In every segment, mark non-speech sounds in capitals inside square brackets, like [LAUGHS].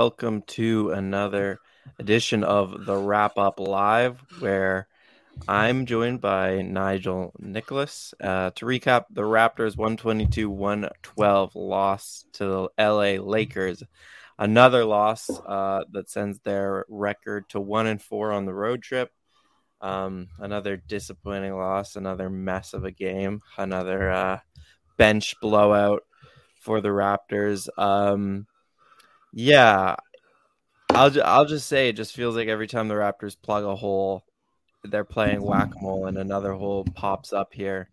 Welcome to another edition of the Wrap Up Live, where I'm joined by Nigel Nicholas uh, to recap the Raptors 122 112 loss to the LA Lakers. Another loss uh, that sends their record to one and four on the road trip. Um, another disappointing loss, another mess of a game, another uh, bench blowout for the Raptors. Um, yeah, I'll ju- I'll just say it just feels like every time the Raptors plug a hole, they're playing whack a mole and another hole pops up here.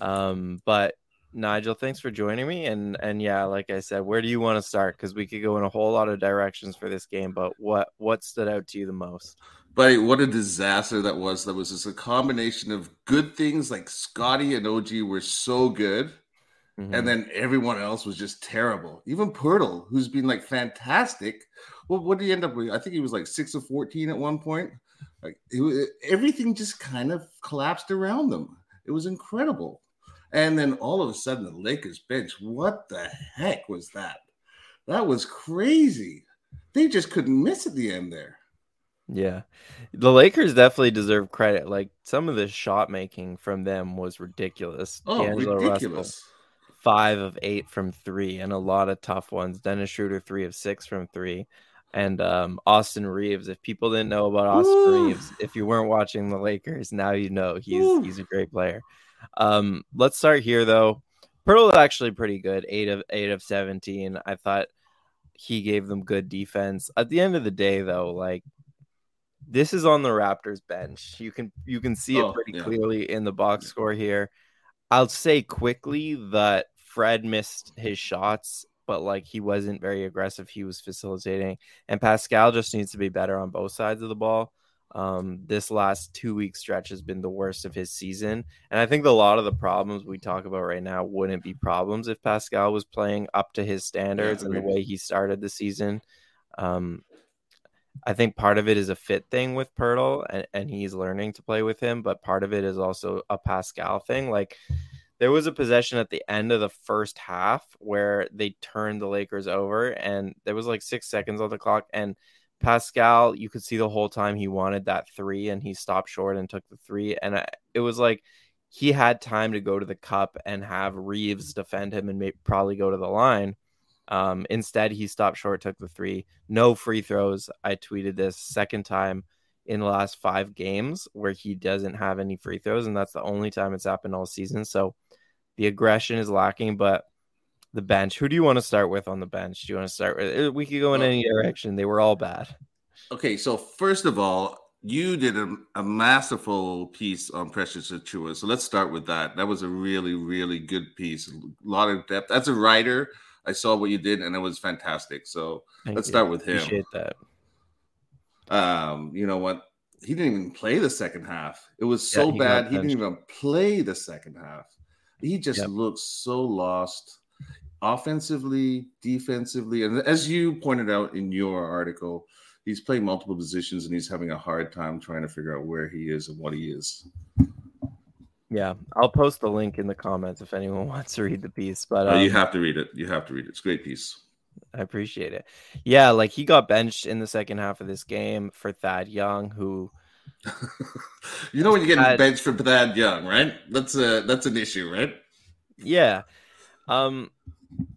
Um, but Nigel, thanks for joining me. And and yeah, like I said, where do you want to start? Because we could go in a whole lot of directions for this game. But what what stood out to you the most? But what a disaster that was. That was just a combination of good things like Scottie and OG were so good. Mhm. And then everyone else was just terrible. Even Poeltl, who's been like fantastic. Well, what did he end up with? I think he was like six of 14 at one point. Like it, everything just kind of collapsed around them. It was incredible. And then all of a sudden, the Lakers bench, what the heck was that? That was crazy. They just couldn't miss at the end there. Yeah, the Lakers definitely deserve credit. Like some of the shot making from them was ridiculous. Oh, D'Angelo Russell, ridiculous. Five of eight from three, and a lot of tough ones. Dennis Schroeder, three of six from three, and um, Austin Reaves. If people didn't know about Austin Woo. Reaves, if you weren't watching the Lakers, now you know he's Woo. he's a great player. Um, let's start here though. Poeltl is actually pretty good. Eight of eight of seventeen. I thought he gave them good defense. At the end of the day, though, like this is on the Raptors bench. You can you can see it Oh, pretty yeah. clearly in the box score here. I'll say quickly that Fred missed his shots, but like he wasn't very aggressive. He was facilitating, and Pascal just needs to be better on both sides of the ball. Um, this last two week stretch has been the worst of his season, and I think a lot of the problems we talk about right now wouldn't be problems if Pascal was playing up to his standards and the way he started the season. Um, I think part of it is a fit thing with Poeltl, and, and he's learning to play with him, but part of it is also a Pascal thing. Like there was a possession at the end of the first half where they turned the Lakers over, and there was like six seconds on the clock, and Pascal, you could see the whole time he wanted that three, and he stopped short and took the three, and I, it was like he had time to go to the cup and have Reaves defend him and may, probably go to the line. Um, instead, he stopped short, took the three. No free throws. I tweeted this second time in the last five games where he doesn't have any free throws, and that's the only time it's happened all season. So the aggression is lacking, but the bench. Who do you want to start with on the bench? Do you want to start with? uh, We could go in any direction. They were all bad. Okay, so first of all, you did a, a masterful piece on Precious Achiuwa. So let's start with that. That was a really, really good piece. A lot of depth. As a writer, I saw what you did, and it was fantastic. So Thank let's you. start with him. Appreciate that. Um, you know what? He didn't even play the second half. It was Yeah, so he bad. He didn't even play the second half. He just Yep. looked so lost offensively, defensively. And as you pointed out in your article, he's playing multiple positions and he's having a hard time trying to figure out where he is and what he is. Yeah, I'll post the link in the comments if anyone [LAUGHS] wants to read the piece. But Uh, you um, have to read it. You have to read it. It's a great piece. I appreciate it. Yeah, like he got benched in the second half of this game for Thad Young, who [LAUGHS] you know when you get Thad- benched for Thad Young, right? That's a that's an issue, right? Yeah. Um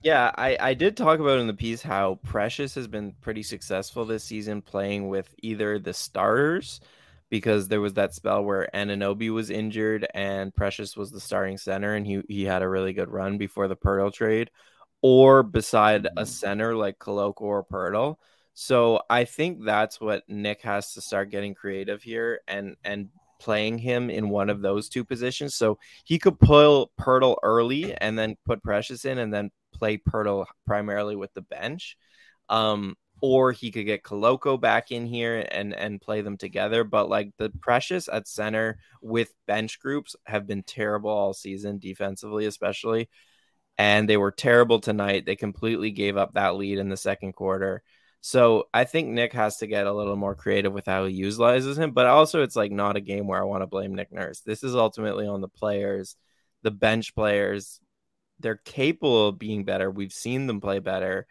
yeah, I I did talk about in the piece how Precious has been pretty successful this season playing with either the starters because there was that spell where Anunoby was injured and Precious was the starting center and he he had a really good run before the Poeltl trade or beside a center like Koloko or Poeltl. So I think that's what Nick has to start getting creative here and and playing him in one of those two positions. So he could pull Poeltl early and then put Precious in and then play Poeltl primarily with the bench. Um, or he could get Koloko back in here and and play them together. But like the Precious at center with bench groups have been terrible all season, defensively especially, and they were terrible tonight. They completely gave up that lead in the second quarter. So I think Nick has to get a little more creative with how he utilizes him. But also, it's like not a game where I want to blame Nick Nurse. This is ultimately on the players, the bench players. They're capable of being better. We've seen them play better.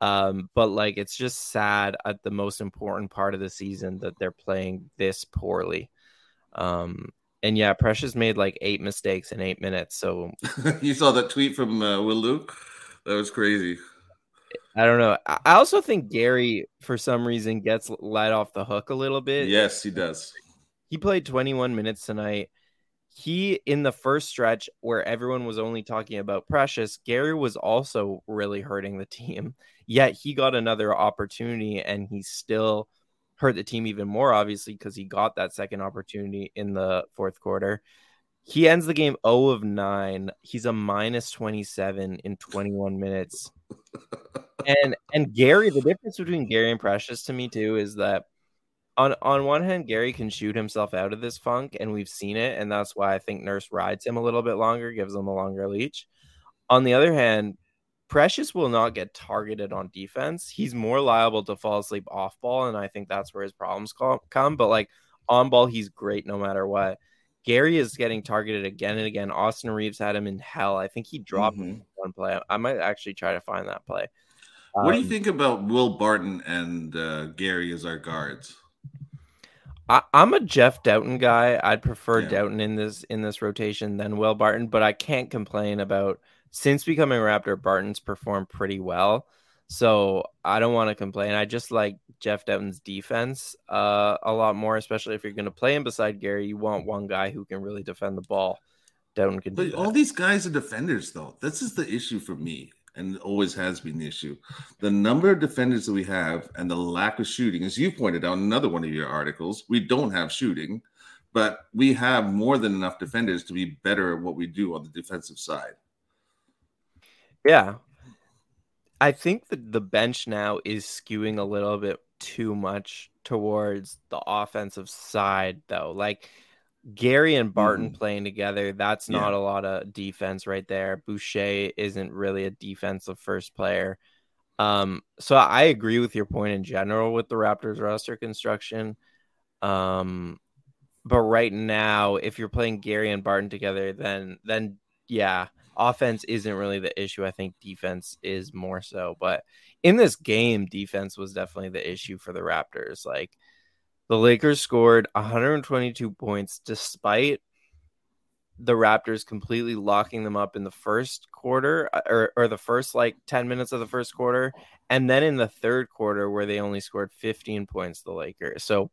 Um, but like it's just sad at the most important part of the season that they're playing this poorly. Um, and yeah, Precious made like eight mistakes in eight minutes. So [LAUGHS] you saw that tweet from uh, Will Luke? That was crazy. I don't know. I also think Gary, for some reason, gets let off the hook a little bit. Yes, he does. He played 21 minutes tonight. He, in the first stretch where everyone was only talking about Precious, Gary was also really hurting the team. Yet he got another opportunity and he still hurt the team even more, obviously, because he got that second opportunity in the fourth quarter. He ends the game 0 of 9. He's a minus 27 in 21 minutes. And and Gary, the difference between Gary and Precious to me too is that on on one hand, Gary can shoot himself out of this funk, and we've seen it, and that's why I think Nurse rides him a little bit longer, gives him a longer leash. On the other hand, Precious will not get targeted on defense. He's more liable to fall asleep off ball, and I think that's where his problems come. But like on ball, he's great no matter what. Gary is getting targeted again and again. Austin Reaves had him in hell. I think he dropped mm-hmm. one play. I might actually try to find that play. What um, do you um, think about Will Barton and uh, Gary as our guards? I, am a Jeff Dowtin guy. I'd prefer yeah. Dowtin in this in this rotation than Will Barton, but I can't complain about since becoming a Raptor. Barton's performed pretty well, so I don't want to complain. I just like Jeff Dowtin's defense uh, a lot more, especially if you're going to play him beside Gary. You want one guy who can really defend the ball. Dowtin can. But all these guys are defenders, though. This is the issue for me and always has been the issue. The number of defenders that we have and the lack of shooting, as you pointed out in another one of your articles, we don't have shooting, but we have more than enough defenders to be better at what we do on the defensive side. Yeah. I think that the bench now is skewing a little bit too much towards the offensive side, though. Like, Gary and Barton mm-hmm. playing together, that's not yeah. a lot of defense right there. Boucher isn't really a defensive first player. Um, so I agree with your point in general with the Raptors roster construction. Um, but right now, if you're playing Gary and Barton together, then then yeah, offense isn't really the issue. I think defense is more so. But in this game, defense was definitely the issue for the Raptors. Like the Lakers scored 122 points despite the Raptors completely locking them up in the first quarter uh, or, or the first like 10 minutes of the first quarter. And then in the third quarter, where they only scored 15 points, the Lakers. So,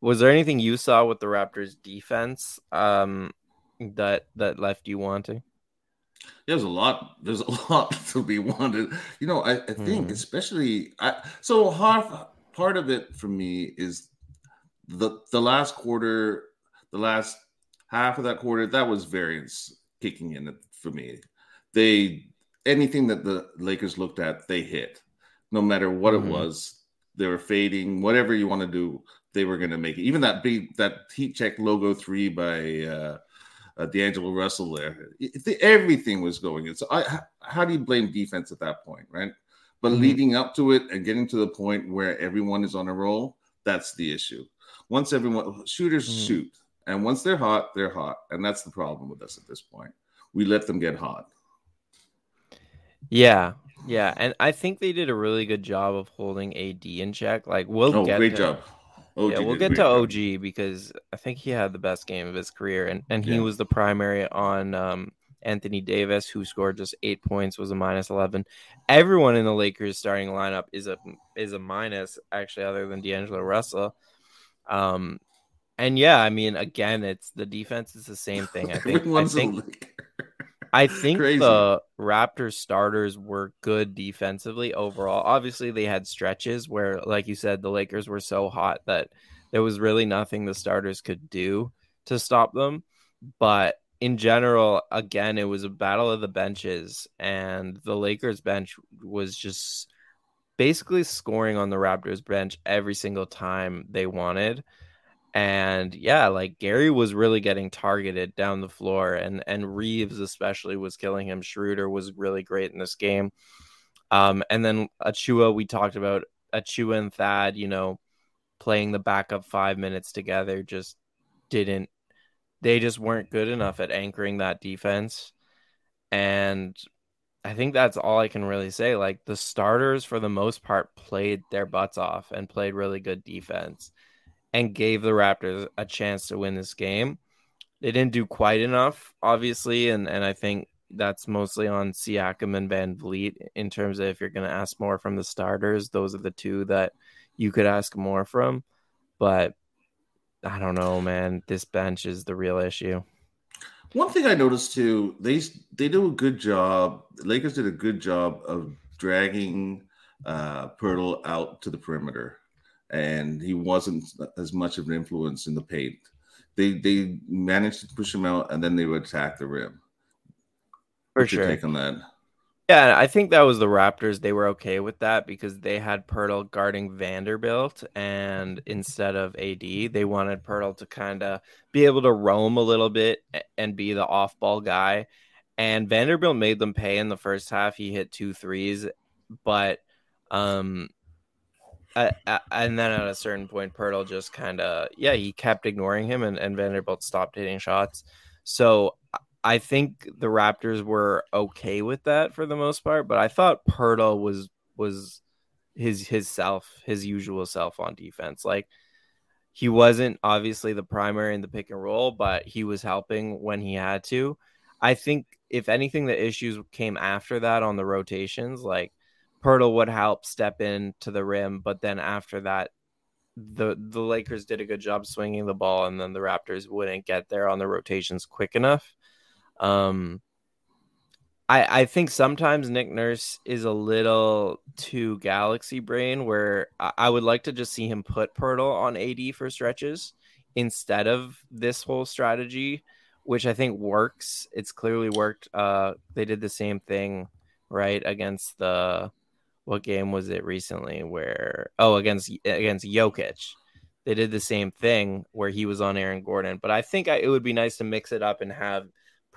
was there anything you saw with the Raptors defense um, that that left you wanting? There's a lot. There's a [LAUGHS] lot [LAUGHS] to be wanted. You know, I, I think, mm. especially, I, so half part of it for me is the the last quarter, the last half of that quarter, that was variance kicking in for me. They anything that the Lakers looked at, they hit, no matter what mm-hmm. it was. They were fading, whatever you want to do, they were going to make it. Even that big that heat check logo three by uh, uh, D'Angelo Russell there, it, everything was going in. So I, how do you blame defense at that point, right? But mm-hmm. leading up to it and getting to the point where everyone is on a roll, that's the issue once everyone shooters mm. shoot, and once they're hot, they're hot, and that's the problem with us at this point. We let them get hot. Yeah, yeah, and I think they did a really good job of holding AD in check. Like we'll oh, get great job. OG yeah, we'll get to OG because I think he had the best game of his career, and and he yeah. was the primary on um, Anthony Davis, who scored just eight points, was a minus eleven. Everyone in the Lakers starting lineup is a is a minus, actually, other than D'Angelo Russell. Um, and yeah, I mean, again, it's the defense is the same thing. I [LAUGHS] think. I think I think Crazy. the Raptors starters were good defensively overall. Obviously, they had stretches where, like you said, the Lakers were so hot that there was really nothing the starters could do to stop them. But in general, again, it was a battle of the benches, and the Lakers bench was just basically scoring on the Raptors bench every single time they wanted. And yeah, like Gary was really getting targeted down the floor, and and Reaves especially was killing him. Schroeder was really great in this game. Um, and then Achiuwa, we talked about Achiuwa and Thad, you know, playing the backup five minutes together just didn't they just weren't good enough at anchoring that defense. And I think that's all I can really say. Like the starters, for the most part, played their butts off and played really good defense and gave the Raptors a chance to win this game. They didn't do quite enough, obviously, and, and I think that's mostly on Siakam and VanVleet in terms of if you're going to ask more from the starters. Those are the two that you could ask more from. But I don't know, man. This bench is the real issue. One thing I noticed too, they they do a good job. Lakers did a good job of dragging uh Poeltl out to the perimeter, and he wasn't as much of an influence in the paint. They they managed to push him out, and then they would attack the rim. For What's sure. take on that? Yeah, I think that was the Raptors. They were okay with that because they had Poeltl guarding Vanderbilt, and instead of AD, they wanted Poeltl to kind of be able to roam a little bit and be the off-ball guy. And Vanderbilt made them pay in the first half. He hit two threes, but um, And then at a certain point, Poeltl just kind of yeah, he kept ignoring him, and, and Vanderbilt stopped hitting shots. So I think the Raptors were okay with that for the most part, but I thought Poeltl was was his his self, his usual self on defense. Like he wasn't obviously the primary in the pick and roll, but he was helping when he had to. I think if anything, the issues came after that on the rotations. Like Poeltl would help step in to the rim, but then after that, the the Lakers did a good job swinging the ball, and then the Raptors wouldn't get there on the rotations quick enough. Um, I I think sometimes Nick Nurse is a little too galaxy brain, where I, I would like to just see him put Poeltl on AD for stretches instead of this whole strategy, which I think works. It's clearly worked. Uh, they did the same thing right against the what game was it recently where oh against against Jokic they did the same thing where he was on Aaron Gordon but I think I, it would be nice to mix it up and have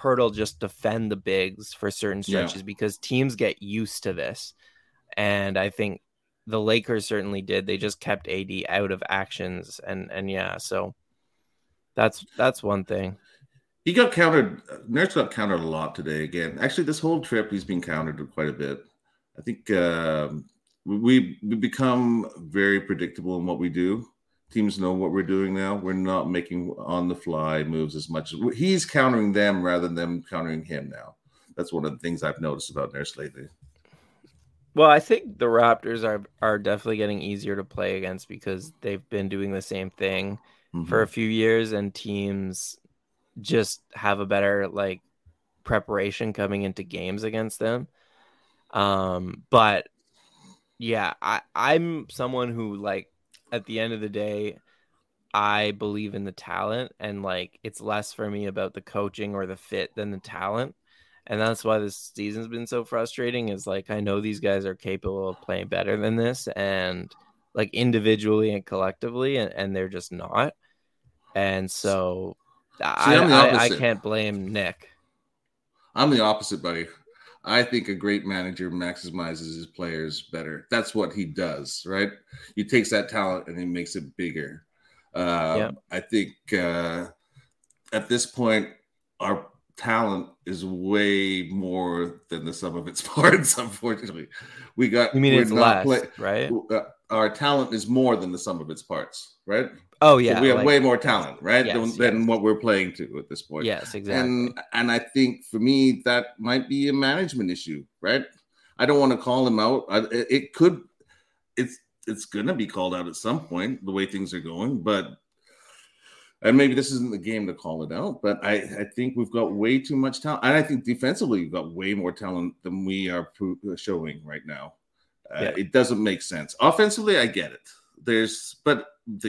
Poeltl just defend the bigs for certain stretches yeah. because teams get used to this. And I think the Lakers certainly did. They just kept AD out of actions and and yeah, so that's that's one thing. He got countered. Nurse got countered a lot today. Again, actually, this whole trip he's been countered quite a bit. I think uh, we we become very predictable in what we do teams know what we're doing now. We're not making on the fly moves as much as he's countering them rather than them countering him now. That's one of the things I've noticed about Nurse lately. Well, I think the Raptors are are definitely getting easier to play against because they've been doing the same thing mm-hmm. for a few years and teams just have a better like preparation coming into games against them. Um but yeah, I I'm someone who like at the end of the day, I believe in the talent and like it's less for me about the coaching or the fit than the talent. And that's why this season's been so frustrating is like I know these guys are capable of playing better than this and like individually and collectively and, and they're just not. And so See, I, I, I can't blame Nick. I'm the opposite, buddy. I think a great manager maximizes his players better. That's what he does, right? He takes that talent and he makes it bigger. Uh, yeah. I think uh, at this point, our talent is way more than the sum of its [LAUGHS] parts. Unfortunately, we got. You mean it's less, play, right? Uh, our talent is more than the sum of its parts, right? Oh yeah, so we have like, way more talent, right, yes, than, yes. than, what we're playing to at this point. Yes, exactly. And and I think for me that might be a management issue, right? I don't want to call him out. I, it could, it's it's gonna be called out at some point the way things are going, but and maybe this isn't the game to call it out, but I, I think we've got way too much talent. And I think defensively, we've got way more talent than we are showing right now. Uh, yeah. It doesn't make sense. Offensively, I get it. There's, but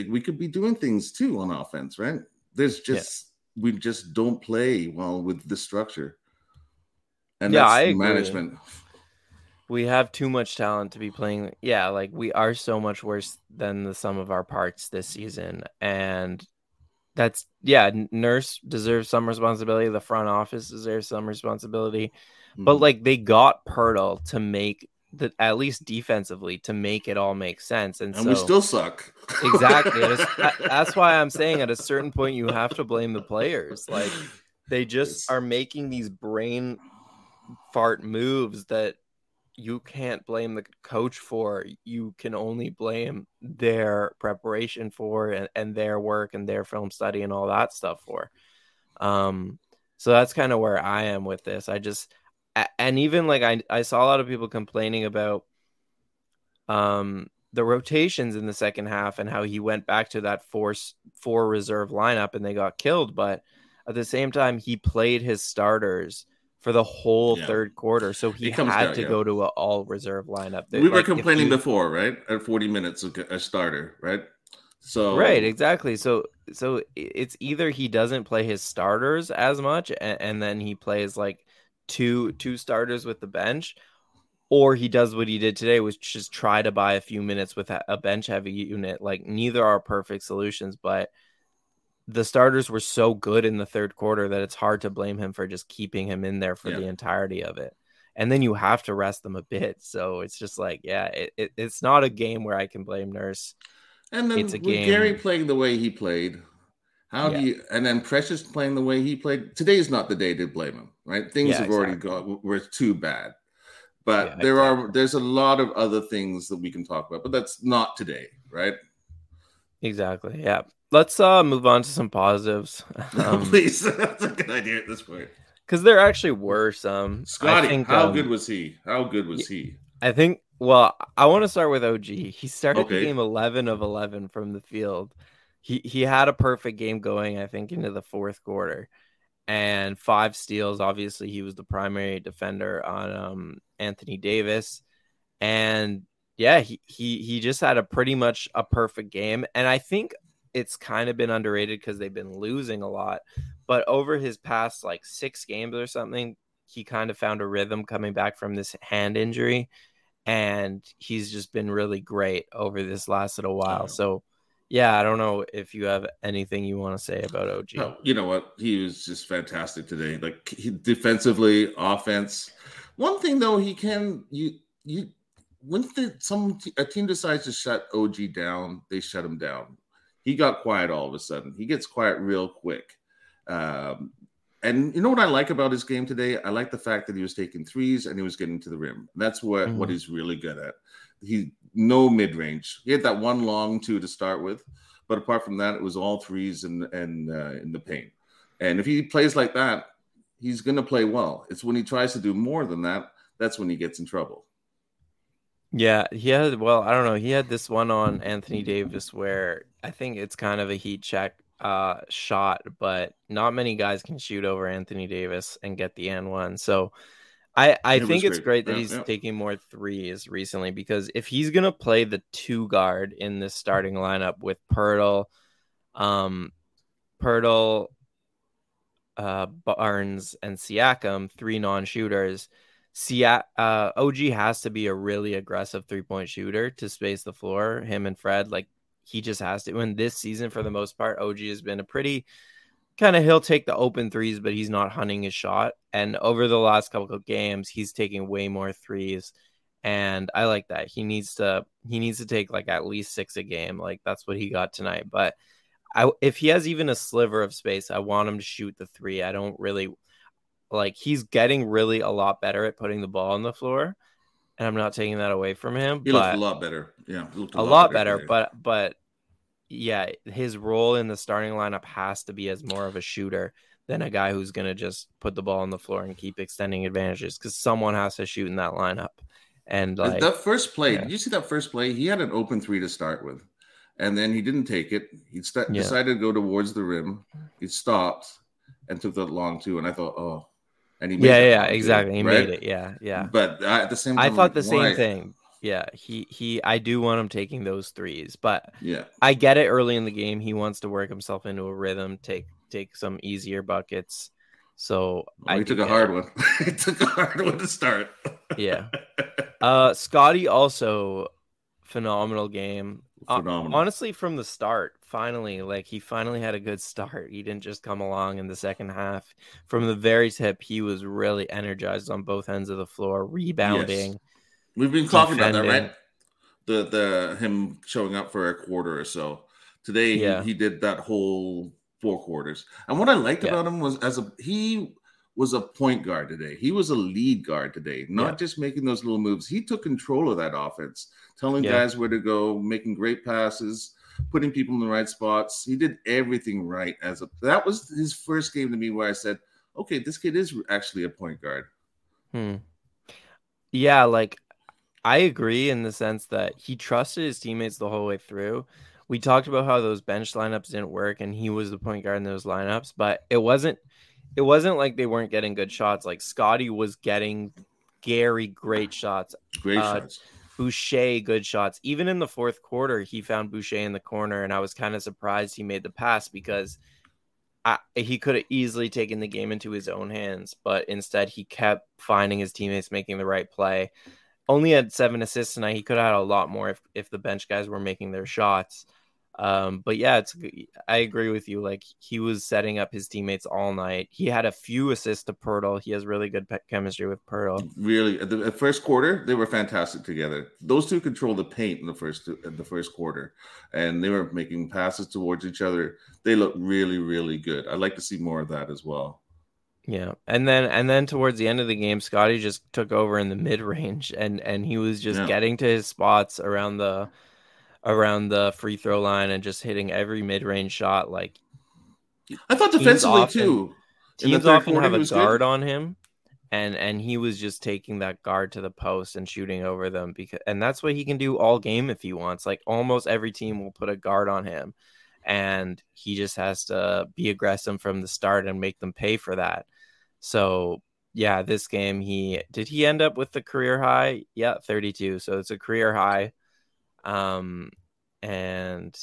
we could be doing things too on offense, right? There's just, yeah. we just don't play well with the structure. And yeah, I management. We have too much talent to be playing. Yeah, like we are so much worse than the sum of our parts this season. And that's yeah, Nurse deserves some responsibility. The front office deserves some responsibility. Mm-hmm. But like they got Poeltl to make the at least defensively to make it all make sense. And, and so, we still suck. exactly. [LAUGHS] that's why I'm saying at a certain point you have to blame the players. Like they just are making these brain fart moves that you can't blame the coach for. You can only blame their preparation for and, and their work and their film study and all that stuff for. Um, so that's kind of where I am with this. I just and even like I I saw a lot of people complaining about um the rotations in the second half and how he went back to that force four reserve lineup and they got killed, but at the same time he played his starters for the whole yeah. third quarter. So he had down, to yeah. go to an all reserve lineup. we were complaining before, right? At 40 minutes a starter, right? So right, exactly. So so it's either he doesn't play his starters as much, and, and then he plays like two two starters with the bench, or he does what he did today, which is try to buy a few minutes with a bench heavy unit. Like neither are perfect solutions, but the starters were so good in the third quarter that it's hard to blame him for just keeping him in there for yeah. the entirety of it. And then you have to rest them a bit. So it's just like, yeah, it, it, it's not a game where I can blame Nurse. And then a game. Gary playing the way he played, how yeah. do you? And then Precious playing the way he played. Today is not the day to blame him, right? Things yeah, have exactly. already gone were too bad. But yeah, there exactly. are there's a lot of other things that we can talk about, but that's not today, right? Exactly. Yeah let's uh move on to some positives. [LAUGHS] [LAUGHS] Um, Please, [LAUGHS] that's a good idea at this point. Because there actually were some. Scottie, think, how um, good was he? How good was he? I think. Well, I want to start with OG. He started okay. the game eleven of eleven from the field. He he had a perfect game going. I think into the fourth quarter, and five steals. Obviously, he was the primary defender on um, Anthony Davis, and yeah, he, he he just had a pretty much a perfect game. And I think it's kind of been underrated because they've been losing a lot. But over his past like six games or something, he kind of found a rhythm coming back from this hand injury. And he's just been really great over this last little while. So, yeah, I don't know if you have anything you want to say about OG. No, you know what? He was just fantastic today. Like he, defensively, offense. One thing though, he can you you when the, some a team decides to shut OG down, they shut him down he got quiet all of a sudden. He gets quiet real quick. Um, and you know what I like about his game today? I like the fact that he was taking threes and he was getting to the rim. That's what mm-hmm. what he's really good at. He no mid range. He had that one long two to start with, but apart from that, it was all threes and and uh, in the paint. And if he plays like that, he's going to play well. It's when he tries to do more than that that's when he gets in trouble. Yeah, he had well, I don't know. He had this one on Anthony Davis where I think it's kind of a heat check uh shot, but not many guys can shoot over Anthony Davis and get the N one. So I I it think it's great, great that yeah, he's yeah. taking more threes recently because if he's gonna play the two guard in this starting lineup with Poeltl, um, Poeltl, uh, Barnes, and Siakam, three non shooters See, uh, OG has to be a really aggressive three point shooter to space the floor. Him and Fred, like he just has to. And this season, for the most part, OG has been a pretty kind of he'll take the open threes, but he's not hunting his shot. And over the last couple of games, he's taking way more threes. And I like that. He needs to he needs to take like at least six a game. Like that's what he got tonight. But I, if he has even a sliver of space, I want him to shoot the three. I don't really like he's getting really a lot better at putting the ball on the floor, and I'm not taking that away from him. He looked a lot better. Yeah, a, a, lot, lot better. better but but yeah, his role in the starting lineup has to be as more of a shooter than a guy who's going to just put the ball on the floor and keep extending advantages because someone has to shoot in that lineup. And like that first play, yeah. did you see that first play? He had an open three to start with, and then he didn't take it. He st- yeah. decided to go towards the rim. He stopped and took that long two, and I thought, oh, and he yeah, yeah, exactly. Two, he right? made it. Yeah, yeah. But uh, at the same time, I thought the why? same thing. Yeah, he he. I do want him taking those threes, but yeah, I get it. Early in the game, he wants to work himself into a rhythm, take take some easier buckets. So well, I took a hard one. [LAUGHS] he took a hard one to start. yeah. [LAUGHS] Uh, Scottie also phenomenal game. Uh, phenomenal. Uh, honestly, from the start, finally, like he finally had a good start. He didn't just come along in the second half. From the very tip, he was really energized on both ends of the floor, rebounding. Yes. We've been talking about that, right? The the him showing up for a quarter or so. Today yeah. he, he did that whole four quarters. And what I liked yeah. about him was as a he was a point guard today. He was a lead guard today, not yeah. just making those little moves. He took control of that offense, telling guys where to go, making great passes, putting people in the right spots. He did everything right as a that was his first game to me where I said, "Okay, this kid is actually a point guard." Hmm. Yeah, like I agree in the sense that he trusted his teammates the whole way through. We talked about how those bench lineups didn't work and he was the point guard in those lineups, but it wasn't it wasn't like they weren't getting good shots. Like Scottie was getting Gary great shots. Great uh, shots. Boucher good shots. Even in the fourth quarter, he found Boucher in the corner, and I was kind of surprised he made the pass because I, he could have easily taken the game into his own hands, but instead he kept finding his teammates making the right play. Only had seven assists tonight. He could have had a lot more if, if the bench guys were making their shots. Um, but yeah, it's I agree with you. Like he was setting up his teammates all night. He had a few assists to Poeltl. He has really good chemistry with Poeltl. Really, the, the first quarter they were fantastic together. Those two controlled the paint in the first in the first quarter, and they were making passes towards each other. They look really, really good. I'd like to see more of that as well. Yeah, and then and then towards the end of the game, Scottie just took over in the mid range, and and he was just yeah. getting to his spots around the around the free throw line and just hitting every mid range shot. Like I thought defensively often, too. Teams often have a guard good. on him, and and he was just taking that guard to the post and shooting over them because and that's what he can do all game if he wants. Like almost every team will put a guard on him, and he just has to be aggressive from the start and make them pay for that. So yeah, this game he did he end up with the career high? Yeah, 32. So it's a career high. Um, and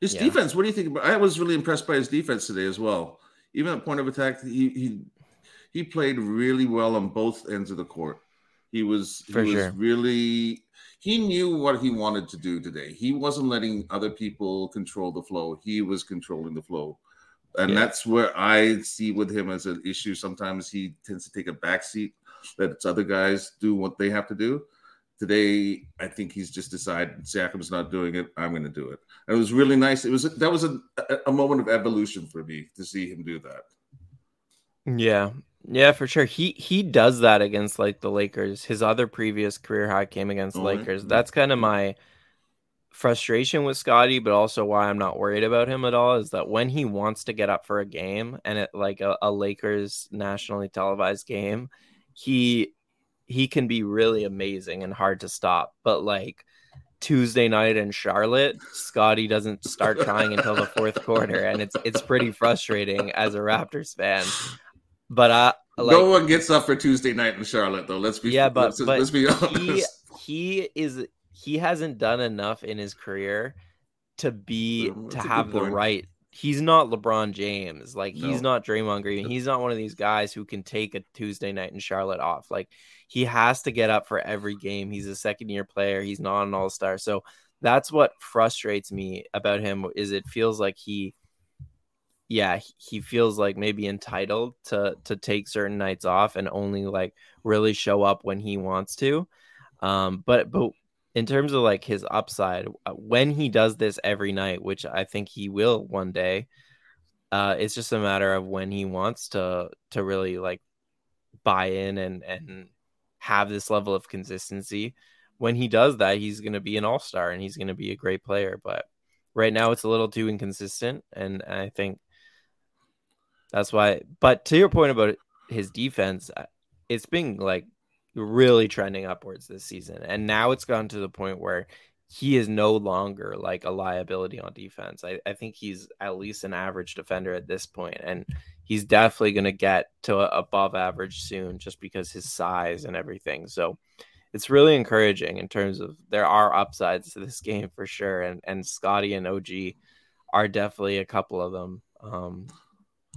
his yeah. defense. What do you think? About, I was really impressed by his defense today as well. Even at point of attack, he he he played really well on both ends of the court. He was he For was sure. really he knew what he wanted to do today. He wasn't letting other people control the flow. He was controlling the flow. And yeah. that's where I see with him as an issue. Sometimes he tends to take a back seat, let other guys do what they have to do. Today, I think he's just decided Siakam's not doing it. I'm going to do it. And it was really nice. It was that was a, a moment of evolution for me to see him do that. Yeah, yeah, for sure. He he does that against like the Lakers. His other previous career high came against oh, the Lakers. That's kind of my frustration with Scottie, but also why I'm not worried about him at all is that when he wants to get up for a game and it like a, a Lakers nationally televised game, he he can be really amazing and hard to stop. But like Tuesday night in Charlotte, Scottie doesn't start trying until the fourth quarter, and it's it's pretty frustrating as a Raptors fan. But I like, no one gets up for Tuesday night in Charlotte, though. Let's be yeah, but, let's, but let's be honest. He, he is he hasn't done enough in his career to be That's to have the right he's not LeBron James. Like no. he's not Draymond Green. He's not one of these guys who can take a Tuesday night in Charlotte off. Like he has to get up for every game. He's a second year player. He's not an all star. So that's what frustrates me about him is it feels like he yeah he feels like maybe entitled to to take certain nights off and only like really show up when he wants to um but but in terms of like his upside, uh, when he does this every night, which I think he will one day, uh, it's just a matter of when he wants to to really like buy in and and have this level of consistency. When he does that, he's going to be an all star and he's going to be a great player. But right now, it's a little too inconsistent, and I think that's why. But to your point about his defense, uh, it's been like really trending upwards this season. And now it's gone to the point where he is no longer like a liability on defense. I, I think he's at least an average defender at this point, and he's definitely going to get to above average soon just because his size and everything. So it's really encouraging in terms of there are upsides to this [LAUGHS] game for sure, and and Scottie and OG are definitely a couple of them. Um,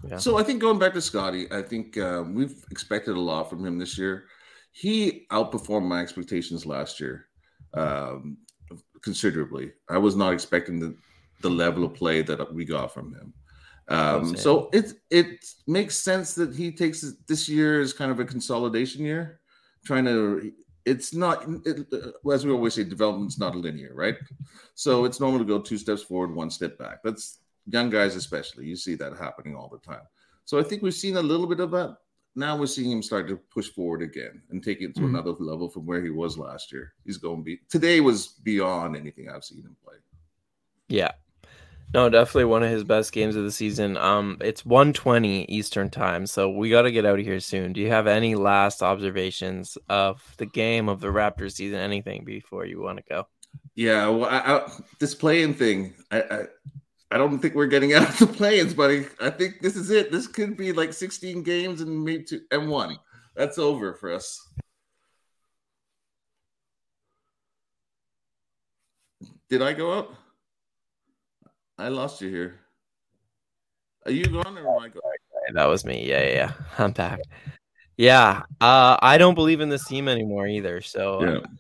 yeah. So I think going back to Scottie, I think um, we've expected a lot from him this year. He outperformed my expectations last year. Um, considerably. I was not expecting the, the level of play that we got from him. Um, so it it makes sense that he takes this year as kind of a consolidation year, trying to. It's not it, as we always say, development's not linear, right? So it's normal to go two steps forward, one step back. That's young guys, especially. You see that happening all the time. So I think we've seen a little bit of that now we're seeing him start to push forward again and take it to mm-hmm. another level from where he was last year. He's going to be today was beyond anything I've seen him play. Yeah. No, definitely one of his best games of the season. Um, it's 120 Eastern time, so we got to get out of here soon. Do you have any last observations of the game of the Raptors season? Anything before you want to go? Yeah, well, I, I, this playing thing, I, I don't think we're getting [LAUGHS] out of the play-ins, buddy. I think this is it. This could be like 16 games and maybe two and one. That's over for us. Did I go up? I lost you here. Are you gone or am I gone? That was me. Yeah, yeah, yeah. [LAUGHS] I'm back. Yeah, uh, I don't believe in this team anymore either. So yeah. um,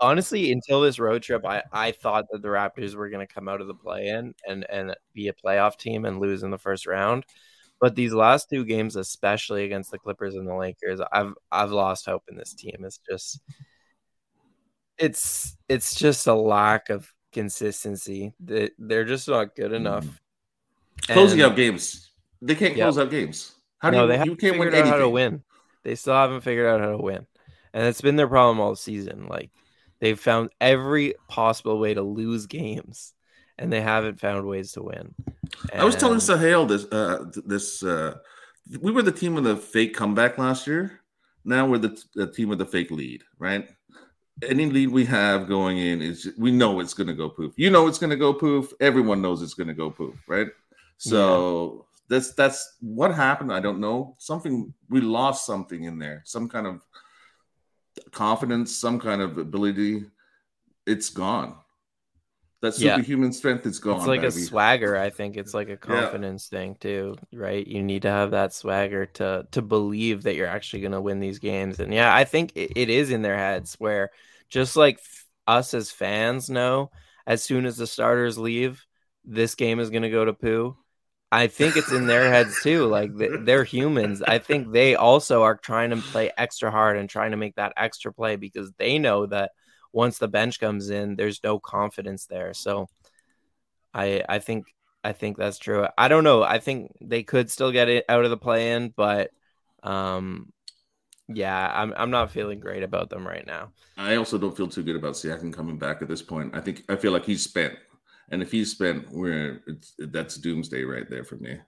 honestly, until this road trip, I, I thought that the Raptors were going to come out of the play in and, and be a playoff team and lose in the first round. But these last two games, especially against the Clippers and the Lakers, I've I've lost hope in this team. It's just it's it's just a lack of consistency. They're just not good enough. Mm-hmm. Closing and, out games, they can't close yep. out games. How do no, you? They you can't win out how to win. They still haven't figured out how to win, and it's been their problem all season. Like They've found every possible way to lose games, and they haven't found ways to win. And... I was telling Sahel this. Uh, this uh, we were the team of the fake comeback last year. Now we're the, the team of the fake lead, right? Any lead we have going in is we know it's going to go poof. You know it's going to go poof. Everyone knows it's going to go poof, right? So yeah. that's that's what happened. I don't know. Something we lost something in there. Some kind of confidence, some kind of ability, it's gone. That superhuman yeah. strength is gone. It's like baby. a swagger. I think it's like a confidence yeah. thing too, right? You need to have that swagger to to believe that you're actually going to win these games. And yeah, I think it, it is in their heads where just like us as fans know, as soon as the starters leave, this game is going to go to poo. I think it's in their heads too. Like they're humans. I think they also are trying to play extra hard and trying to make that extra play because they know that once the bench comes in, there's no confidence there. So I I think I think that's true. I don't know. I think they could still get it out of the play in, but um yeah, I'm I'm not feeling great about them right now. I also don't feel too good about Siakam coming back at this point. I think I feel like he's spent. And if he's spent, we're that's doomsday right there for me.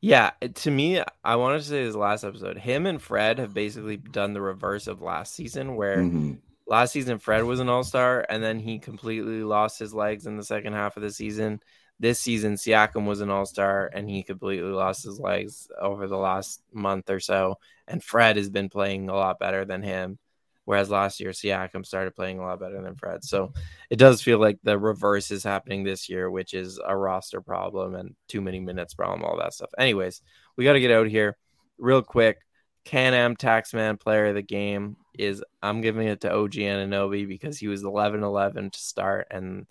Yeah, to me, I wanted to say this last episode. Him and Fred have basically done the reverse of last season, where mm-hmm. last season Fred was an all star, and then he completely lost his legs in the second half of the season. This season, Siakam was an all star, and he completely lost his legs over the last month or so. And Fred has been playing a lot better than him. Whereas last year, Siakam started playing a lot better than Fred. So it does feel like the reverse is happening this year, which is a roster problem and too many minutes problem, all that stuff. Anyways, we got to get out here real quick. Can Am Taxman player of the game is I'm giving it to OG Anunoby because he was 11 11 to start and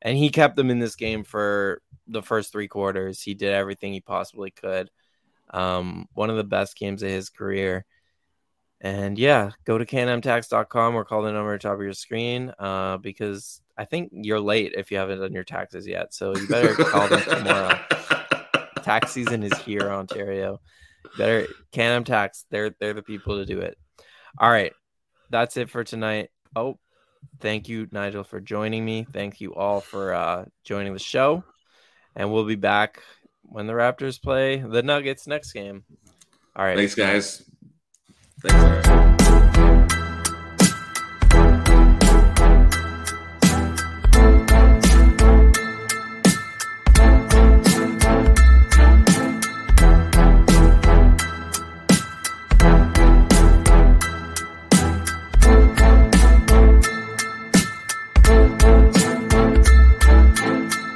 and he kept them in this game for the first three quarters. He did everything he possibly could. Um, one of the best games of his career. And yeah, go to canamtax.com or call the number at the top of your screen uh, because I think you're late if you haven't done your taxes yet. So you better call them tomorrow. [LAUGHS] Tax season is here, Ontario. Better Canam Tax. They're they're the people to do it. All right, that's it for tonight. Oh, thank you, Nigel, for joining me. Thank you all for uh, joining the show, and we'll be back when the Raptors play the Nuggets next game. All right, thanks, guys. Thanks.